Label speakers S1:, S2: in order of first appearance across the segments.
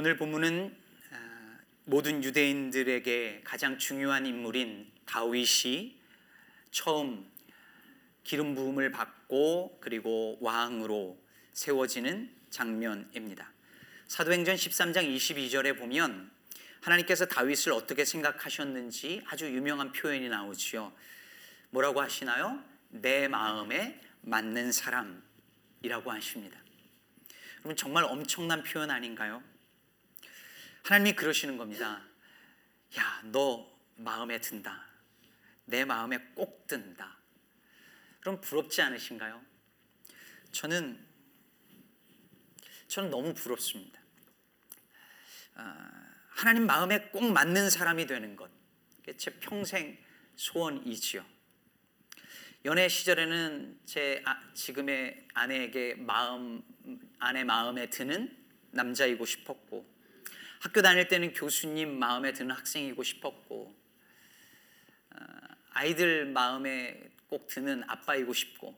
S1: 오늘 본문은 아, 모든 유대인들에게 가장 중요한 인물인 다윗이 처음 기름 부음을 받고 그리고 왕으로 세워지는 장면입니다. 사도행전 13장 22절에 보면 하나님께서 다윗을 어떻게 생각하셨는지 아주 유명한 표현이 나오지요. 뭐라고 하시나요? 내 마음에 맞는 사람이라고 하십니다. 그러면 정말 엄청난 표현 아닌가요? 하나님이 그러시는 겁니다. 야, 너 마음에 든다. 내 마음에 꼭 든다. 그럼 부럽지 않으신가요? 저는 저는 너무 부럽습니다. 아, 하나님 마음에 꼭 맞는 사람이 되는 것, 제 평생 소원이지요. 연애 시절에는 제 아, 지금의 아내에게 마음 아내 마음에 드는 남자이고 싶었고 학교 다닐 때는 교수님 마음에 드는 학생이고 싶었고 어, 아이들 마음에 꼭 드는 아빠이고 싶고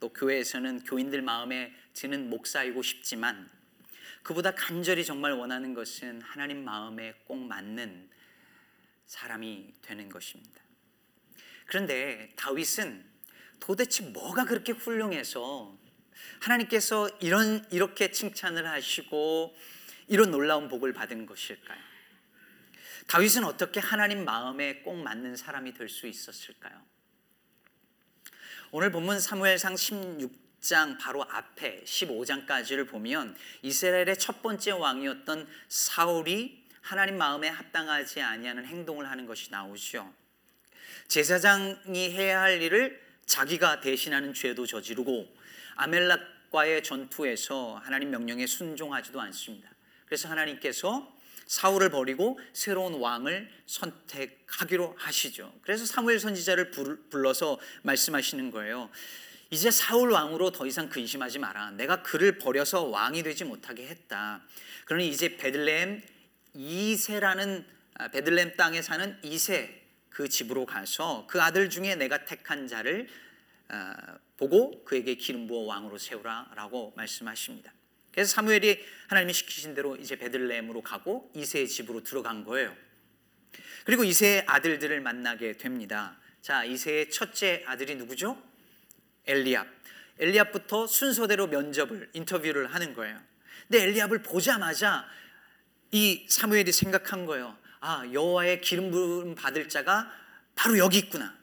S1: 또 교회에서는 교인들 마음에 드는 목사이고 싶지만 그보다 간절히 정말 원하는 것은 하나님 마음에 꼭 맞는 사람이 되는 것입니다. 그런데 다윗은 도대체 뭐가 그렇게 훌륭해서 하나님께서 이런 이렇게 칭찬을 하시고 이런 놀라운 복을 받은 것일까요? 다윗은 어떻게 하나님 마음에 꼭 맞는 사람이 될 수 있었을까요? 오늘 본문 사무엘상 16장 바로 앞에 15장까지를 보면 이스라엘의 첫 번째 왕이었던 사울이 하나님 마음에 합당하지 아니하는 행동을 하는 것이 나오죠. 제사장이 해야 할 일을 자기가 대신하는 죄도 저지르고 아멜락과의 전투에서 하나님 명령에 순종하지도 않습니다. 그래서 하나님께서 사울을 버리고 새로운 왕을 선택하기로 하시죠. 그래서 사무엘 선지자를 불러서 말씀하시는 거예요. 이제 사울 왕으로 더 이상 근심하지 마라. 내가 그를 버려서 왕이 되지 못하게 했다. 그러니 이제 베들레헴 이세라는 아, 베들레헴 땅에 사는 이세 그 집으로 가서 그 아들 중에 내가 택한 자를 아, 보고 그에게 기름 부어 왕으로 세우라라고 말씀하십니다. 그래서 사무엘이 하나님이 시키신 대로 이제 베들레헴으로 가고 이세의 집으로 들어간 거예요. 그리고 이세의 아들들을 만나게 됩니다. 자, 이세의 첫째 아들이 누구죠? 엘리압. 엘리압부터 순서대로 면접을 인터뷰를 하는 거예요. 근데 엘리압을 보자마자 이 사무엘이 생각한 거예요. 아, 여호와의 기름 부음 받을 자가 바로 여기 있구나.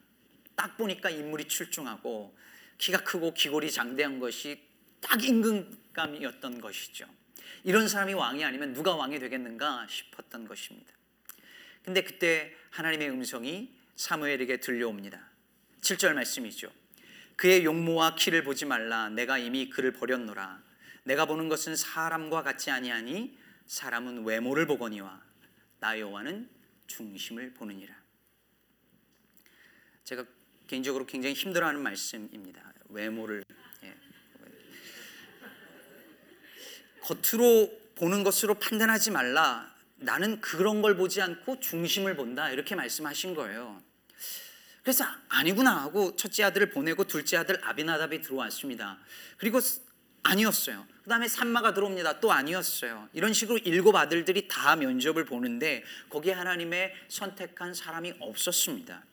S1: 딱 보니까 인물이 출중하고 키가 크고 귀골이 장대한 것이 딱 임금 감이었던 것이죠. 이런 사람이 왕이 아니면 누가 왕이 되겠는가 싶었던 것입니다. 근데 그때 하나님의 음성이 사무엘에게 들려옵니다. 7절 말씀이죠. 그의 용모와 키를 보지 말라. 내가 이미 그를 버렸노라. 내가 보는 것은 사람과 같지 아니하니 사람은 외모를 보거니와 나 여호와는 중심을 보느니라. 제가 개인적으로 굉장히 힘들어하는 말씀입니다. 외모를 겉으로 보는 것으로 판단하지 말라. 나는 그런 걸 보지 않고 중심을 본다. 이렇게 말씀하신 거예요. 그래서 아니구나 하고 첫째 아들을 보내고 둘째 아들 아비나답이 들어왔습니다. 그리고 아니었어요. 그 다음에 산마가 들어옵니다. 또 아니었어요. 이런 식으로 일곱 아들들이 다 면접을 보는데 거기에 하나님의 선택한 사람이 없었습니다.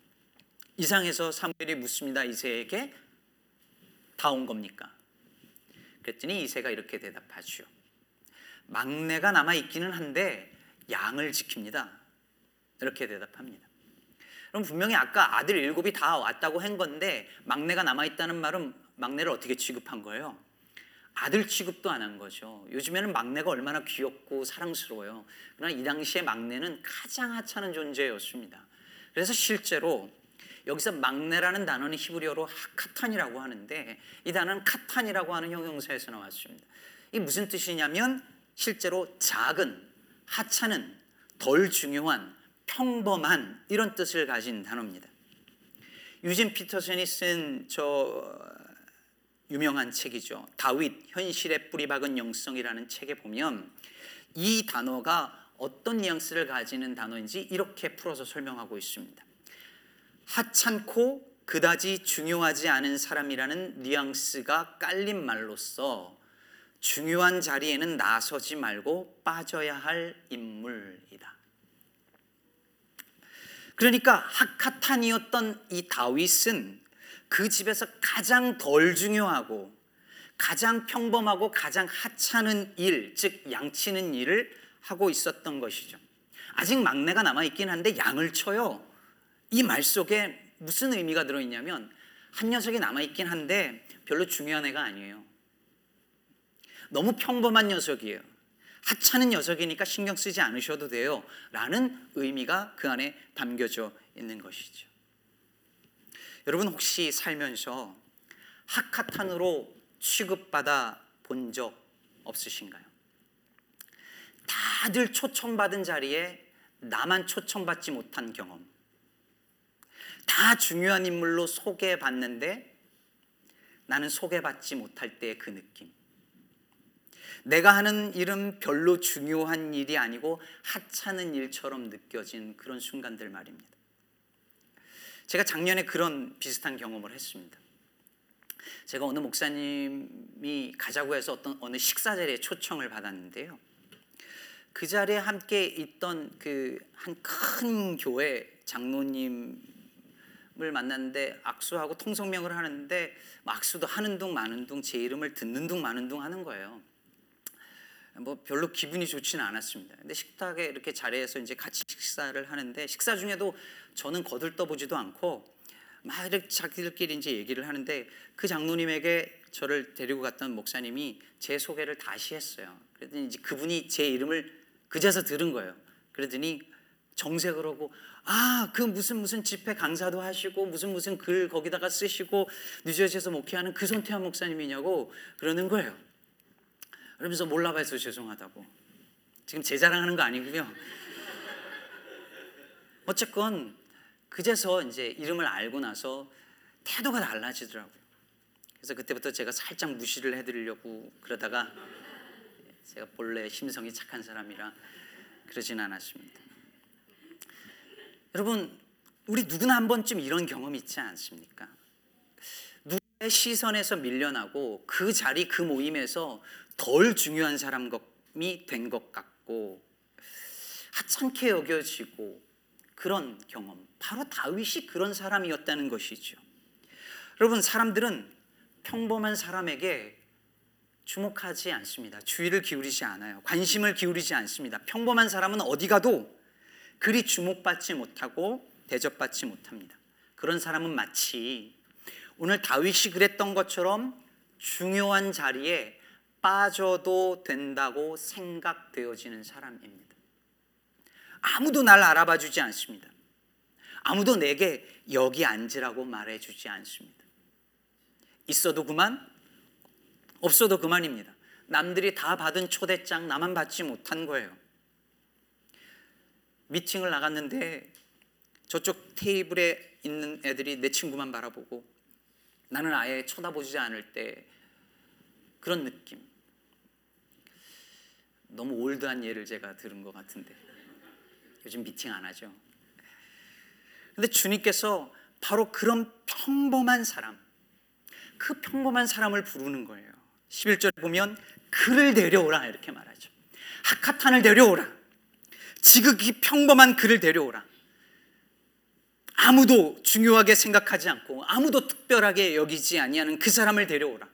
S1: 이상해서 사무엘이 묻습니다. 이세에게 다 온 겁니까? 그랬더니 이세가 이렇게 대답하죠. 막내가 남아 있기는 한데 양을 지킵니다. 이렇게 대답합니다. 그럼 분명히 아까 아들 일곱이 다 왔다고 한 건데 막내가 남아 있다는 말은 막내를 어떻게 취급한 거예요? 아들 취급도 안 한 거죠. 요즘에는 막내가 얼마나 귀엽고 사랑스러워요. 그러나 이 당시에 막내는 가장 하찮은 존재였습니다. 그래서 실제로 여기서 막내라는 단어는 히브리어로 카탄이라고 하는데 이 단어는 카탄이라고 하는 형용사에서 나왔습니다. 이 무슨 뜻이냐면 실제로 작은, 하찮은, 덜 중요한, 평범한 이런 뜻을 가진 단어입니다. 유진 피터슨이 쓴 저 유명한 책이죠. 다윗 현실의 뿌리 박은 영성이라는 책에 보면 이 단어가 어떤 뉘앙스를 가지는 단어인지 이렇게 풀어서 설명하고 있습니다. 하찮고 그다지 중요하지 않은 사람이라는 뉘앙스가 깔린 말로써 중요한 자리에는 나서지 말고 빠져야 할 인물이다. 그러니까 하카탄이었던 이 다윗은 그 집에서 가장 덜 중요하고 가장 평범하고 가장 하찮은 일, 즉 양치는 일을 하고 있었던 것이죠. 아직 막내가 남아 있긴 한데 양을 쳐요. 이 말 속에 무슨 의미가 들어 있냐면 한 녀석이 남아 있긴 한데 별로 중요한 애가 아니에요. 너무 평범한 녀석이에요. 하찮은 녀석이니까 신경 쓰지 않으셔도 돼요. 라는 의미가 그 안에 담겨져 있는 것이죠. 여러분 혹시 살면서 하카탄으로 취급받아 본 적 없으신가요? 다들 초청받은 자리에 나만 초청받지 못한 경험. 다 중요한 인물로 소개받는데 나는 소개받지 못할 때의 그 느낌. 내가 하는 일은 별로 중요한 일이 아니고 하찮은 일처럼 느껴진 그런 순간들 말입니다. 제가 작년에 그런 비슷한 경험을 했습니다. 제가 어느 목사님이 가자고 해서 어떤 어느 식사 자리에 초청을 받았는데요. 그 자리에 함께 있던 그 한 큰 교회 장로님을 만났는데 악수하고 통성명을 하는데 악수도 하는 둥 마는 둥 제 이름을 듣는 둥 마는 둥 하는 거예요. 뭐 별로 기분이 좋지는 않았습니다. 근데 식탁에 이렇게 자리에서 이제 같이 식사를 하는데 식사 중에도 저는 거들떠보지도 않고 막 이렇게 자기들끼리 이제 얘기를 하는데 그 장로님에게 저를 데리고 갔던 목사님이 제 소개를 다시 했어요. 그랬더니 이제 그분이 제 이름을 그제서 들은 거예요. 그러더니 정색을 하고 아 그 무슨 무슨 집회 강사도 하시고 무슨 무슨 글 거기다가 쓰시고 뉴저지에서 목회하는 그 손태환 목사님이냐고 그러는 거예요. 그러면서 몰라봐서 죄송하다고. 지금 제 자랑하는 거 아니고요. 어쨌건 그제서 이제 이름을 알고 나서 태도가 달라지더라고요. 그래서 그때부터 제가 살짝 무시를 해드리려고 그러다가 제가 본래 심성이 착한 사람이라 그러진 않았습니다. 여러분, 우리 누구나 한 번쯤 이런 경험 있지 않습니까? 누구의 시선에서 밀려나고 그 자리, 그 모임에서 덜 중요한 사람이 된 것 같고 하찮게 여겨지고 그런 경험. 바로 다윗이 그런 사람이었다는 것이죠. 여러분, 사람들은 평범한 사람에게 주목하지 않습니다. 주의를 기울이지 않아요. 관심을 기울이지 않습니다. 평범한 사람은 어디 가도 그리 주목받지 못하고 대접받지 못합니다. 그런 사람은 마치 오늘 다윗이 그랬던 것처럼 중요한 자리에 빠져도 된다고 생각되어지는 사람입니다. 아무도 날 알아봐 주지 않습니다. 아무도 내게 여기 앉으라고 말해 주지 않습니다. 있어도 그만, 없어도 그만입니다. 남들이 다 받은 초대장 나만 받지 못한 거예요. 미팅을 나갔는데 저쪽 테이블에 있는 애들이 내 친구만 바라보고 나는 아예 쳐다보지 않을 때 그런 느낌. 너무 올드한 예를 제가 들은 것 같은데 요즘 미팅 안 하죠. 근데 주님께서 바로 그런 평범한 사람, 그 평범한 사람을 부르는 거예요. 11절에 보면 그를 데려오라 이렇게 말하죠. 하카탄을 데려오라. 지극히 평범한 그를 데려오라. 아무도 중요하게 생각하지 않고 아무도 특별하게 여기지 아니하는 그 사람을 데려오라.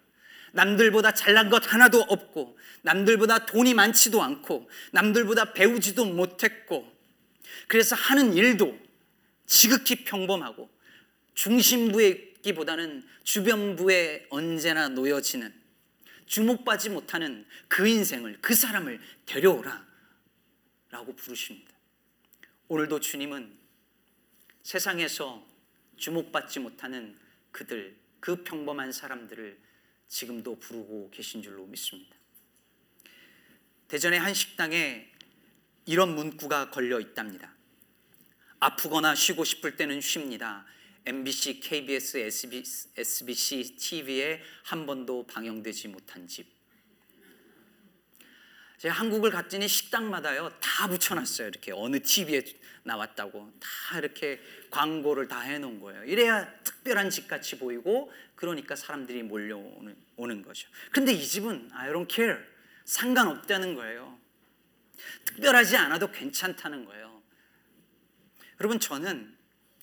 S1: 남들보다 잘난 것 하나도 없고 남들보다 돈이 많지도 않고 남들보다 배우지도 못했고 그래서 하는 일도 지극히 평범하고 중심부에 있기보다는 주변부에 언제나 놓여지는 주목받지 못하는 그 인생을 그 사람을 데려오라 라고 부르십니다. 오늘도 주님은 세상에서 주목받지 못하는 그들 그 평범한 사람들을 지금도 부르고 계신 줄로 믿습니다. 대전의 한 식당에 이런 문구가 걸려 있답니다. 아프거나 쉬고 싶을 때는 쉽니다. MBC, KBS, SBS, SBC TV에 한 번도 방영되지 못한 집. 제가 한국을 갔더니 식당마다요 다 붙여놨어요. 이렇게 어느 TV에 나왔다고 다 이렇게 광고를 다 해놓은 거예요. 이래야 특별한 집 같이 보이고 그러니까 사람들이 몰려오는 오는 거죠. 근데 이 집은 I don't care 상관없다는 거예요. 특별하지 않아도 괜찮다는 거예요. 여러분 저는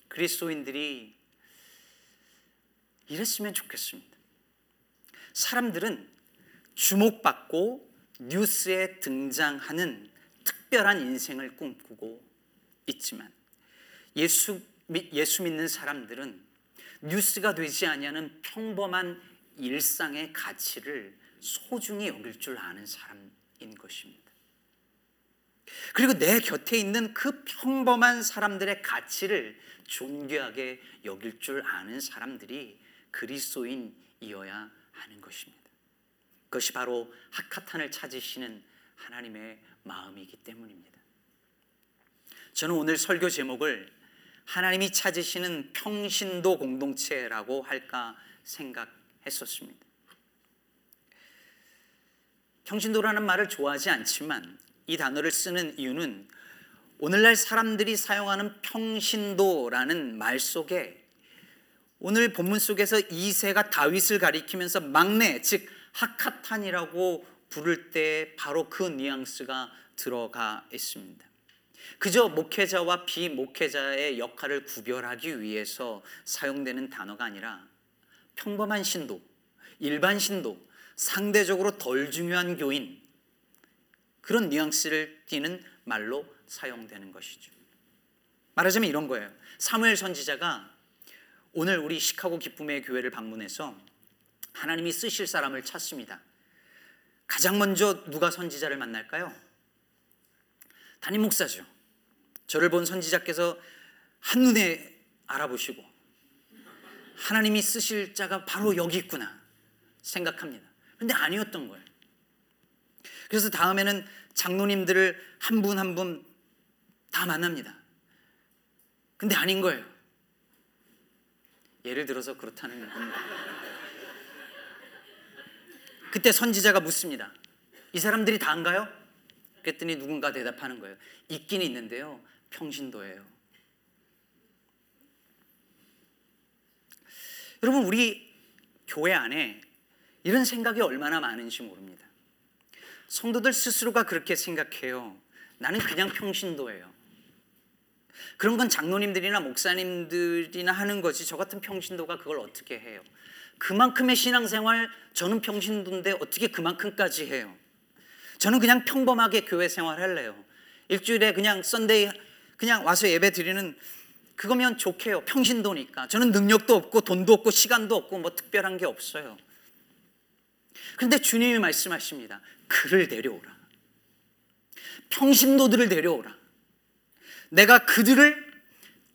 S1: 그리스도인들이 이랬으면 좋겠습니다. 사람들은 주목받고 뉴스에 등장하는 특별한 인생을 꿈꾸고 있지만 예수 예수 믿는 사람들은 뉴스가 되지 아니하는 평범한 일상의 가치를 소중히 여길 줄 아는 사람인 것입니다. 그리고 내 곁에 있는 그 평범한 사람들의 가치를 존귀하게 여길 줄 아는 사람들이 그리스도인이어야 하는 것입니다. 그것이 바로 하카탄을 찾으시는 하나님의 마음이기 때문입니다. 저는 오늘 설교 제목을 하나님이 찾으시는 평신도 공동체라고 할까 생각했었습니다. 평신도라는 말을 좋아하지 않지만 이 단어를 쓰는 이유는 오늘날 사람들이 사용하는 평신도라는 말 속에 오늘 본문 속에서 이세가 다윗을 가리키면서 막내 즉 하카탄이라고 부를 때 바로 그 뉘앙스가 들어가 있습니다. 그저 목회자와 비목회자의 역할을 구별하기 위해서 사용되는 단어가 아니라 평범한 신도, 일반 신도, 상대적으로 덜 중요한 교인 그런 뉘앙스를 띠는 말로 사용되는 것이죠. 말하자면 이런 거예요. 사무엘 선지자가 오늘 우리 시카고 기쁨의 교회를 방문해서 하나님이 쓰실 사람을 찾습니다. 가장 먼저 누가 선지자를 만날까요? 담임 목사죠. 저를 본 선지자께서 한눈에 알아보시고 하나님이 쓰실 자가 바로 여기 있구나 생각합니다. 근데 아니었던 거예요. 그래서 다음에는 장로님들을 한 분 한 분 다 만납니다. 근데 아닌 거예요. 예를 들어서 그렇다는 겁니다. 그때 선지자가 묻습니다. 이 사람들이 다인가요? 그랬더니 누군가 대답하는 거예요. 있긴 있는데요. 평신도예요. 여러분 우리 교회 안에 이런 생각이 얼마나 많은지 모릅니다. 성도들 스스로가 그렇게 생각해요. 나는 그냥 평신도예요. 그런 건 장로님들이나 목사님들이나 하는 거지 저 같은 평신도가 그걸 어떻게 해요? 그만큼의 신앙생활 저는 평신도인데 어떻게 그만큼까지 해요? 저는 그냥 평범하게 교회 생활 할래요. 일주일에 그냥 Sunday 그냥 와서 예배 드리는 그거면 족해요. 평신도니까. 저는 능력도 없고 돈도 없고 시간도 없고 뭐 특별한 게 없어요. 그런데 주님이 말씀하십니다. 그를 데려오라. 평신도들을 데려오라. 내가 그들을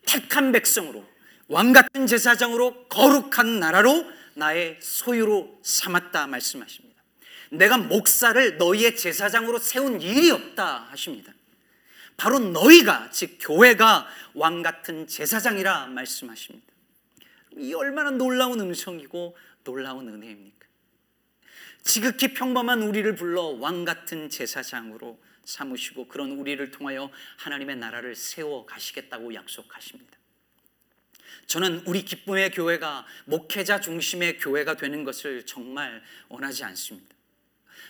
S1: 택한 백성으로 왕 같은 제사장으로 거룩한 나라로 나의 소유로 삼았다 말씀하십니다. 내가 목사를 너희의 제사장으로 세운 일이 없다 하십니다. 바로 너희가 즉 교회가 왕 같은 제사장이라 말씀하십니다. 이 얼마나 놀라운 음성이고 놀라운 은혜입니까? 지극히 평범한 우리를 불러 왕 같은 제사장으로 삼으시고 그런 우리를 통하여 하나님의 나라를 세워 가시겠다고 약속하십니다. 저는 우리 기쁨의 교회가 목회자 중심의 교회가 되는 것을 정말 원하지 않습니다.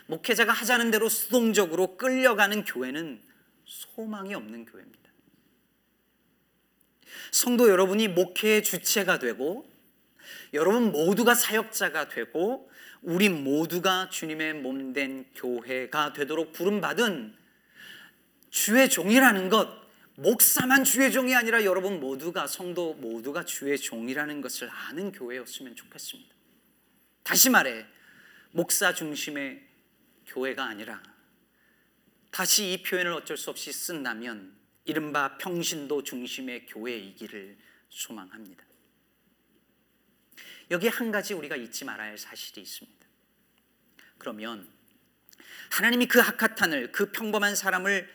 S1: 목회자가 하자는 대로 수동적으로 끌려가는 교회는 소망이 없는 교회입니다. 성도 여러분이 목회의 주체가 되고 여러분 모두가 사역자가 되고 우리 모두가 주님의 몸 된 교회가 되도록 부름받은 주의 종이라는 것 목사만 주의 종이 아니라 여러분 모두가 성도 모두가 주의 종이라는 것을 아는 교회였으면 좋겠습니다. 다시 말해 목사 중심의 교회가 아니라 다시 이 표현을 어쩔 수 없이 쓴다면 이른바 평신도 중심의 교회이기를 소망합니다. 여기 한 가지 우리가 잊지 말아야 할 사실이 있습니다. 그러면 하나님이 그 하카탄을 그 평범한 사람을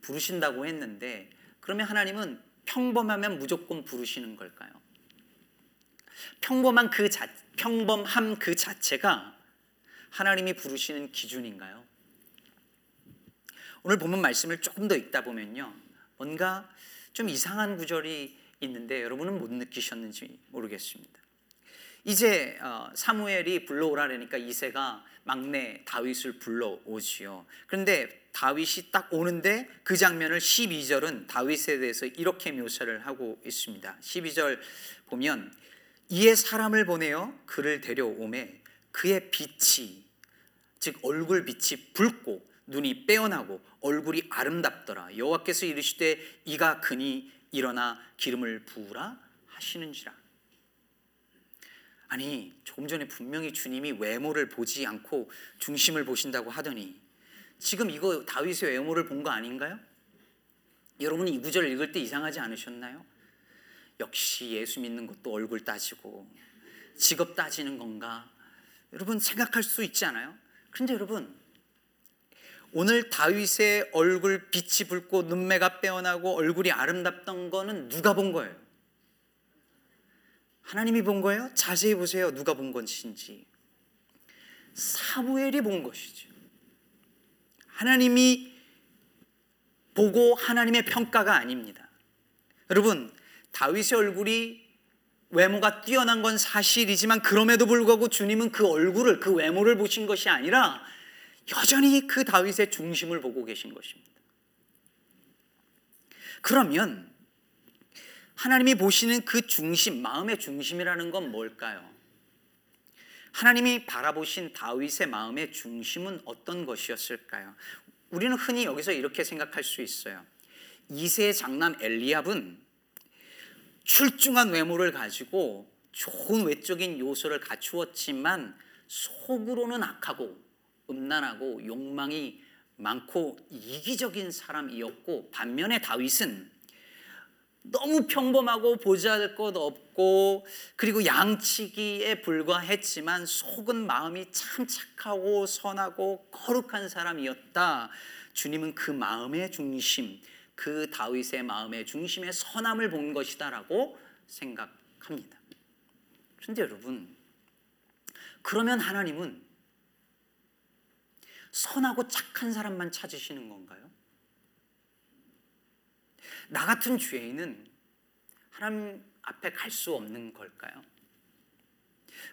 S1: 부르신다고 했는데 그러면 하나님은 평범하면 무조건 부르시는 걸까요? 평범한 그 자, 평범함 그 자체가 하나님이 부르시는 기준인가요? 오늘 본문 말씀을 조금 더 읽다 보면요. 뭔가 좀 이상한 구절이 있는데 여러분은 못 느끼셨는지 모르겠습니다. 이제 어, 사무엘이 불러오라니까 이세가 막내 다윗을 불러오지요. 그런데 다윗이 딱 오는데 그 장면을 12절은 다윗에 대해서 이렇게 묘사를 하고 있습니다. 12절 보면 이에 사람을 보내어 그를 데려오매 그의 빛이 즉 얼굴 빛이 붉고 눈이 빼어나고 얼굴이 아름답더라 여호와께서 이르시되 이가 그니 일어나 기름을 부으라 하시는지라 아니 조금 전에 분명히 주님이 외모를 보지 않고 중심을 보신다고 하더니 지금 이거 다윗의 외모를 본 거 아닌가요? 여러분이 이 구절을 읽을 때 이상하지 않으셨나요? 역시 예수 믿는 것도 얼굴 따지고 직업 따지는 건가? 여러분 생각할 수 있지 않아요? 그런데 여러분 오늘 다윗의 얼굴 빛이 붉고 눈매가 빼어나고 얼굴이 아름답던 거는 누가 본 거예요? 하나님이 본 거예요? 자세히 보세요. 누가 본 것인지. 사무엘이 본 것이죠. 하나님이 보고 하나님의 평가가 아닙니다. 여러분, 다윗의 얼굴이 외모가 뛰어난 건 사실이지만 그럼에도 불구하고 주님은 그 얼굴을 그 외모를 보신 것이 아니라 여전히 그 다윗의 중심을 보고 계신 것입니다. 그러면 하나님이 보시는 그 중심, 마음의 중심이라는 건 뭘까요? 하나님이 바라보신 다윗의 마음의 중심은 어떤 것이었을까요? 우리는 흔히 여기서 이렇게 생각할 수 있어요. 이세의 장남 엘리압은 출중한 외모를 가지고 좋은 외적인 요소를 갖추었지만 속으로는 악하고 음란하고 욕망이 많고 이기적인 사람이었고 반면에 다윗은 너무 평범하고 보잘 것 없고 그리고 양치기에 불과했지만 속은 마음이 참 착하고 선하고 거룩한 사람이었다. 주님은 그 마음의 중심, 그 다윗의 마음의 중심에 선함을 본 것이다라고 생각합니다. 그런데 여러분, 그러면 하나님은 선하고 착한 사람만 찾으시는 건가요? 나 같은 죄인은 하나님 앞에 갈 수 없는 걸까요?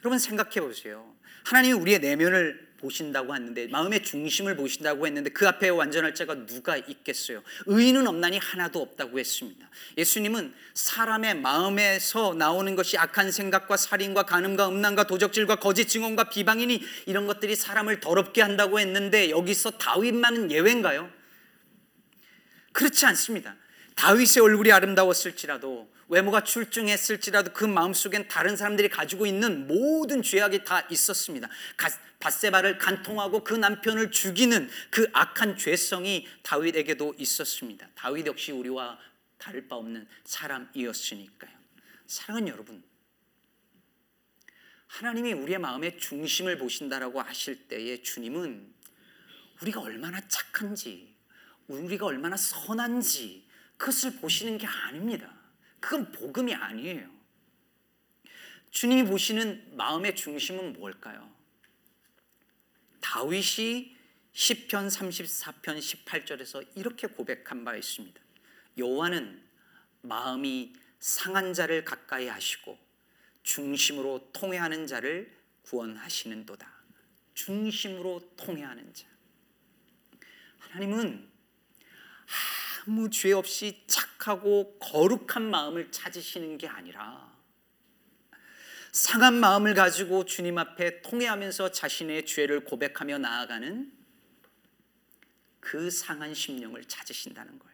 S1: 여러분 생각해 보세요. 하나님이 우리의 내면을 보신다고 했는데 마음의 중심을 보신다고 했는데 그 앞에 완전할 자가 누가 있겠어요? 의인은 없나니 하나도 없다고 했습니다. 예수님은 사람의 마음에서 나오는 것이 악한 생각과 살인과 간음과 음란과 도적질과 거짓 증언과 비방이니 이런 것들이 사람을 더럽게 한다고 했는데 여기서 다윗만은 예외인가요? 그렇지 않습니다. 다윗의 얼굴이 아름다웠을지라도 외모가 출중했을지라도 그 마음속엔 다른 사람들이 가지고 있는 모든 죄악이 다 있었습니다. 바세바를 간통하고 그 남편을 죽이는 그 악한 죄성이 다윗에게도 있었습니다. 다윗 역시 우리와 다를 바 없는 사람이었으니까요. 사랑하는 여러분, 하나님이 우리의 마음의 중심을 보신다라고 하실 때에 주님은 우리가 얼마나 착한지, 우리가 얼마나 선한지 그것을 보시는 게 아닙니다. 그건 복음이 아니에요. 주님이 보시는 마음의 중심은 뭘까요? 다윗이 10편 34편 18절에서 이렇게 고백한 바 있습니다. 여호와는 마음이 상한 자를 가까이 하시고 중심으로 통회하는 자를 구원하시는도다. 중심으로 통회하는 자. 하나님은 아무 죄 없이 착하고 거룩한 마음을 찾으시는 게 아니라 상한 마음을 가지고 주님 앞에 통회하면서 자신의 죄를 고백하며 나아가는 그 상한 심령을 찾으신다는 거예요.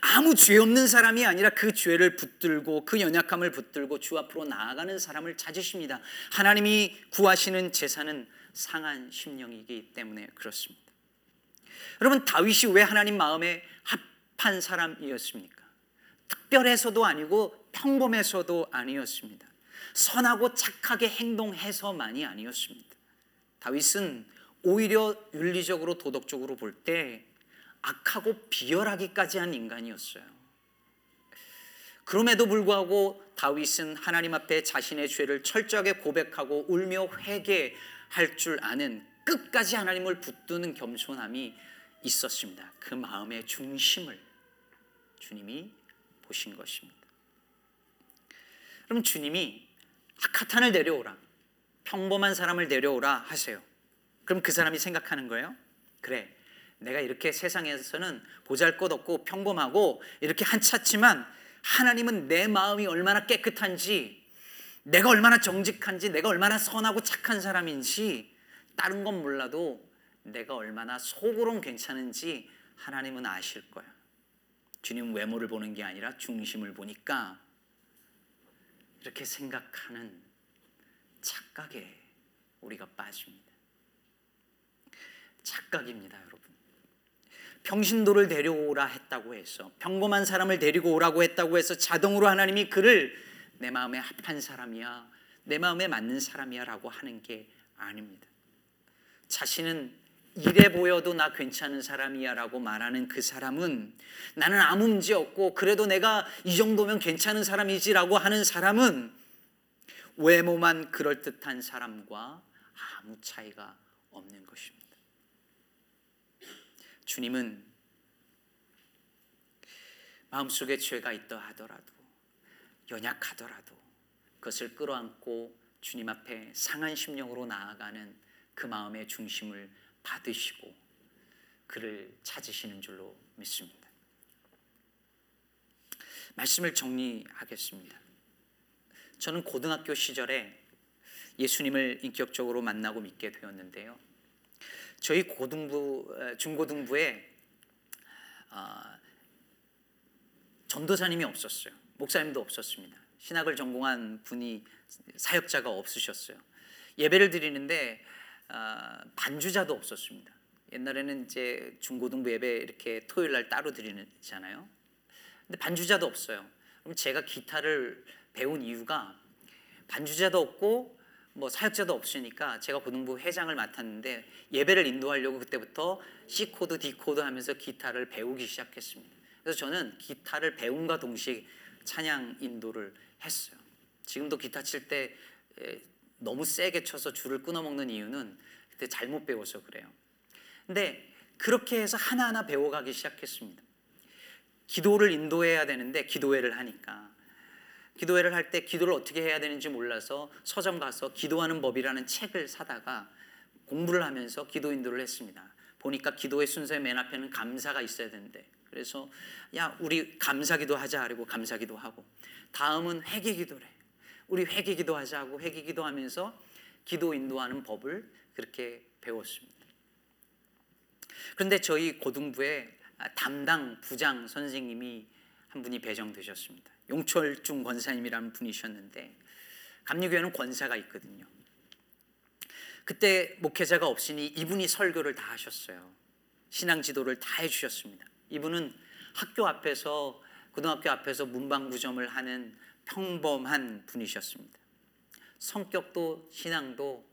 S1: 아무 죄 없는 사람이 아니라 그 죄를 붙들고 그 연약함을 붙들고 주 앞으로 나아가는 사람을 찾으십니다. 하나님이 구하시는 제사는 상한 심령이기 때문에 그렇습니다. 여러분 다윗이 왜 하나님 마음에 합한 사람이었습니까? 특별해서도 아니고 평범해서도 아니었습니다. 선하고 착하게 행동해서만이 아니었습니다. 다윗은 오히려 윤리적으로 도덕적으로 볼 때 악하고 비열하기까지 한 인간이었어요. 그럼에도 불구하고 다윗은 하나님 앞에 자신의 죄를 철저하게 고백하고 울며 회개할 줄 아는 끝까지 하나님을 붙드는 겸손함이 있었습니다. 그 마음의 중심을 주님이 보신 것입니다. 그럼 주님이 아카탄을 내려오라. 평범한 사람을 내려오라 하세요. 그럼 그 사람이 생각하는 거예요? 그래. 내가 이렇게 세상에서는 보잘 것 없고 평범하고 이렇게 한찼지만 하나님은 내 마음이 얼마나 깨끗한지 내가 얼마나 정직한지 내가 얼마나 선하고 착한 사람인지 다른 건 몰라도 내가 얼마나 속으론 괜찮은지 하나님은 아실 거야. 주님 외모를 보는 게 아니라 중심을 보니까 이렇게 생각하는 착각에 우리가 빠집니다. 착각입니다, 여러분. 평신도를 데려오라 했다고 해서 평범한 사람을 데리고 오라고 했다고 해서 자동으로 하나님이 그를 내 마음에 합한 사람이야, 내 마음에 맞는 사람이야라고 하는 게 아닙니다. 자신은 이래 보여도 나 괜찮은 사람이야 라고 말하는 그 사람은 나는 아무 문제 없고 그래도 내가 이 정도면 괜찮은 사람이지 라고 하는 사람은 외모만 그럴듯한 사람과 아무 차이가 없는 것입니다. 주님은 마음속에 죄가 있다 하더라도 연약하더라도 그것을 끌어안고 주님 앞에 상한 심령으로 나아가는 그 마음의 중심을 받으시고 그를 찾으시는 줄로 믿습니다. 말씀을 정리하겠습니다. 저는 고등학교 시절에 예수님을 인격적으로 만나고 믿게 되었는데요. 저희 고등부 중고등부에 어, 전도사님이 없었어요. 목사님도 없었습니다. 신학을 전공한 분이 사역자가 없으셨어요. 예배를 드리는데 어, 반주자도 없었습니다. 옛날에는 이제 중고등부 예배 이렇게 토요일 날 따로 드리잖아요. 근데 반주자도 없어요. 그럼 제가 기타를 배운 이유가 반주자도 없고 뭐 사역자도 없으니까 제가 고등부 회장을 맡았는데 예배를 인도하려고 그때부터 C 코드, D 코드 하면서 기타를 배우기 시작했습니다. 그래서 저는 기타를 배움과 동시에 찬양 인도를 했어요. 지금도 기타 칠 때 너무 세게 쳐서 줄을 끊어 먹는 이유는 그때 잘못 배워서 그래요. 근데 그렇게 해서 하나하나 배워가기 시작했습니다. 기도를 인도해야 되는데 기도회를 하니까 기도회를 할 때 기도를 어떻게 해야 되는지 몰라서 서점 가서 기도하는 법이라는 책을 사다가 공부를 하면서 기도 인도를 했습니다. 보니까 기도의 순서의 맨 앞에는 감사가 있어야 되는데 그래서 야 우리 감사기도 하자 그리고 감사기도 하고 다음은 회개기도래. 우리 회개 기도 하자고 회개 기도 하면서 기도 인도하는 법을 그렇게 배웠습니다. 그런데 저희 고등부에 담당 부장 선생님이 한 분이 배정되셨습니다. 용철중 권사님이라는 분이셨는데 감리교회는 권사가 있거든요. 그때 목회자가 없으니 이분이 설교를 다 하셨어요. 신앙 지도를 다 해주셨습니다. 이분은 학교 앞에서 고등학교 앞에서 문방구점을 하는 평범한 분이셨습니다. 성격도 신앙도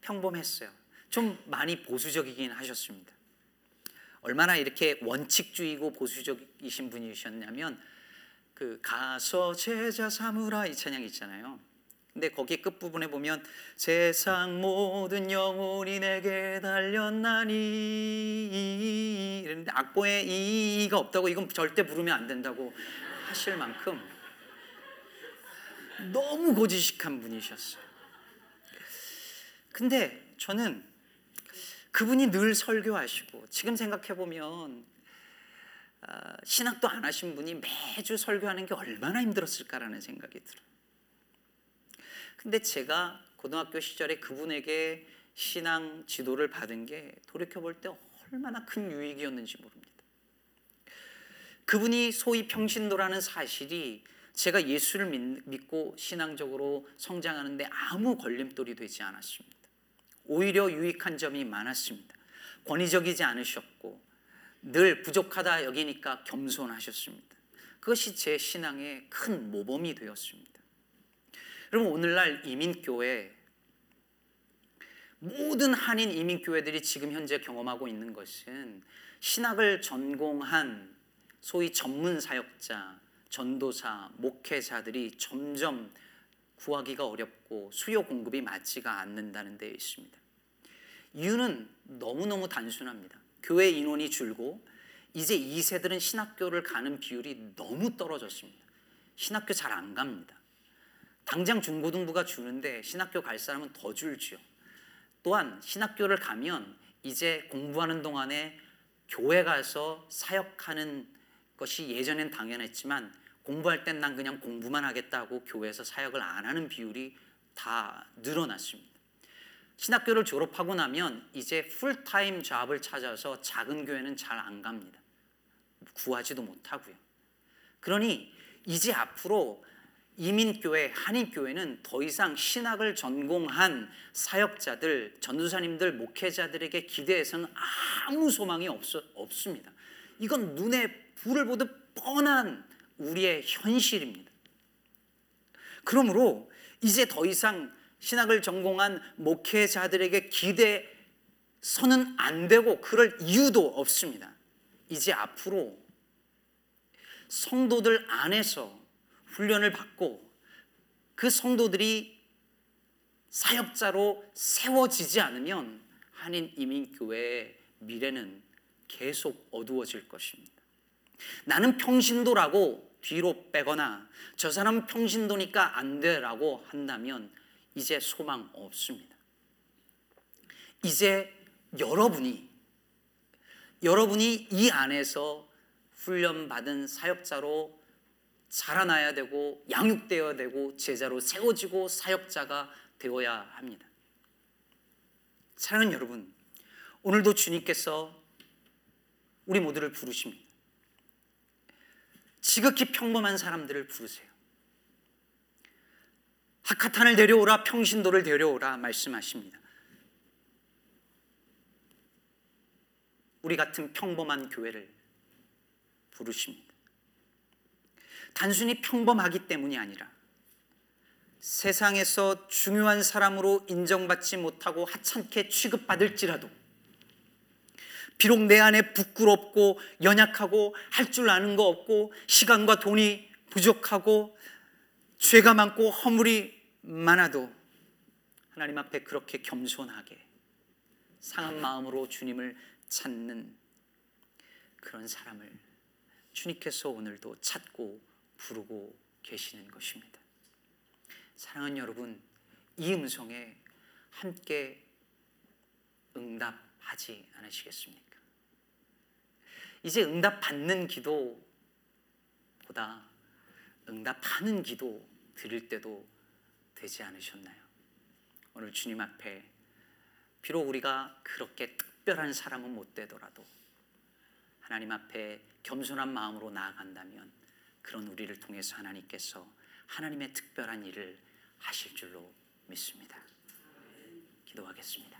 S1: 평범했어요. 좀 많이 보수적이긴 하셨습니다. 얼마나 이렇게 원칙주의고 보수적이신 분이셨냐면 그 가서 제자 삼으라 이 찬양 있잖아요. 근데 거기 끝부분에 보면 세상 모든 영혼이 내게 달렸나니 이런데 악보에 이가 없다고 이건 절대 부르면 안 된다고 하실 만큼 너무 고지식한 분이셨어요. 근데 저는 그분이 늘 설교하시고 지금 생각해 보면 아, 신학도 안 하신 분이 매주 설교하는 게 얼마나 힘들었을까라는 생각이 들어요. 근데 제가 고등학교 시절에 그분에게 신앙 지도를 받은 게 돌이켜 볼 때 얼마나 큰 유익이었는지 모릅니다. 그분이 소위 평신도라는 사실이 제가 예수를 믿고 신앙적으로 성장하는데 아무 걸림돌이 되지 않았습니다. 오히려 유익한 점이 많았습니다. 권위적이지 않으셨고 늘 부족하다 여기니까 겸손하셨습니다. 그것이 제 신앙의 큰 모범이 되었습니다. 여러분 오늘날 이민교회 모든 한인 이민교회들이 지금 현재 경험하고 있는 것은 신학을 전공한 소위 전문 사역자, 전도사, 목회자들이 점점 구하기가 어렵고 수요 공급이 맞지가 않는다는 데 있습니다. 이유는 너무너무 단순합니다. 교회 인원이 줄고 이제 2세들은 신학교를 가는 비율이 너무 떨어졌습니다. 신학교 잘 안 갑니다. 당장 중고등부가 주는데 신학교 갈 사람은 더 줄지요. 또한 신학교를 가면 이제 공부하는 동안에 교회 가서 사역하는 것이 예전엔 당연했지만 공부할 땐 난 그냥 공부만 하겠다고 교회에서 사역을 안 하는 비율이 다 늘어났습니다. 신학교를 졸업하고 나면 이제 풀타임 잡을 찾아서 작은 교회는 잘 안 갑니다. 구하지도 못하고요. 그러니 이제 앞으로 이민교회, 한인교회는 더 이상 신학을 전공한 사역자들, 전도사님들, 목회자들에게 기대해서는 아무 소망이 없, 없습니다. 이건 눈에 불을 보듯 뻔한 우리의 현실입니다. 그러므로 이제 더 이상 신학을 전공한 목회자들에게 기대서는 안 되고 그럴 이유도 없습니다. 이제 앞으로 성도들 안에서 훈련을 받고 그 성도들이 사역자로 세워지지 않으면 한인 이민교회의 미래는 계속 어두워질 것입니다. 나는 평신도라고 뒤로 빼거나 저 사람은 평신도니까 안 돼라고 한다면 이제 소망 없습니다. 이제 여러분이 여러분이 이 안에서 훈련받은 사역자로 자라나야 되고 양육되어야 되고 제자로 세워지고 사역자가 되어야 합니다. 사랑하는 여러분, 오늘도 주님께서 우리 모두를 부르십니다. 지극히 평범한 사람들을 부르세요. 하카탄을 데려오라, 평신도를 데려오라 말씀하십니다. 우리 같은 평범한 교회를 부르십니다. 단순히 평범하기 때문이 아니라 세상에서 중요한 사람으로 인정받지 못하고 하찮게 취급받을지라도 비록 내 안에 부끄럽고 연약하고 할 줄 아는 거 없고 시간과 돈이 부족하고 죄가 많고 허물이 많아도 하나님 앞에 그렇게 겸손하게 상한 마음으로 주님을 찾는 그런 사람을 주님께서 오늘도 찾고 부르고 계시는 것입니다. 사랑하는 여러분, 이 음성에 함께 응답하지 않으시겠습니까? 이제 응답 받는 기도보다 응답하는 기도 드릴 때도 되지 않으셨나요? 오늘 주님 앞에 비록 우리가 그렇게 특별한 사람은 못 되더라도 하나님 앞에 겸손한 마음으로 나아간다면 그런 우리를 통해서 하나님께서 하나님의 특별한 일을 하실 줄로 믿습니다. 기도하겠습니다.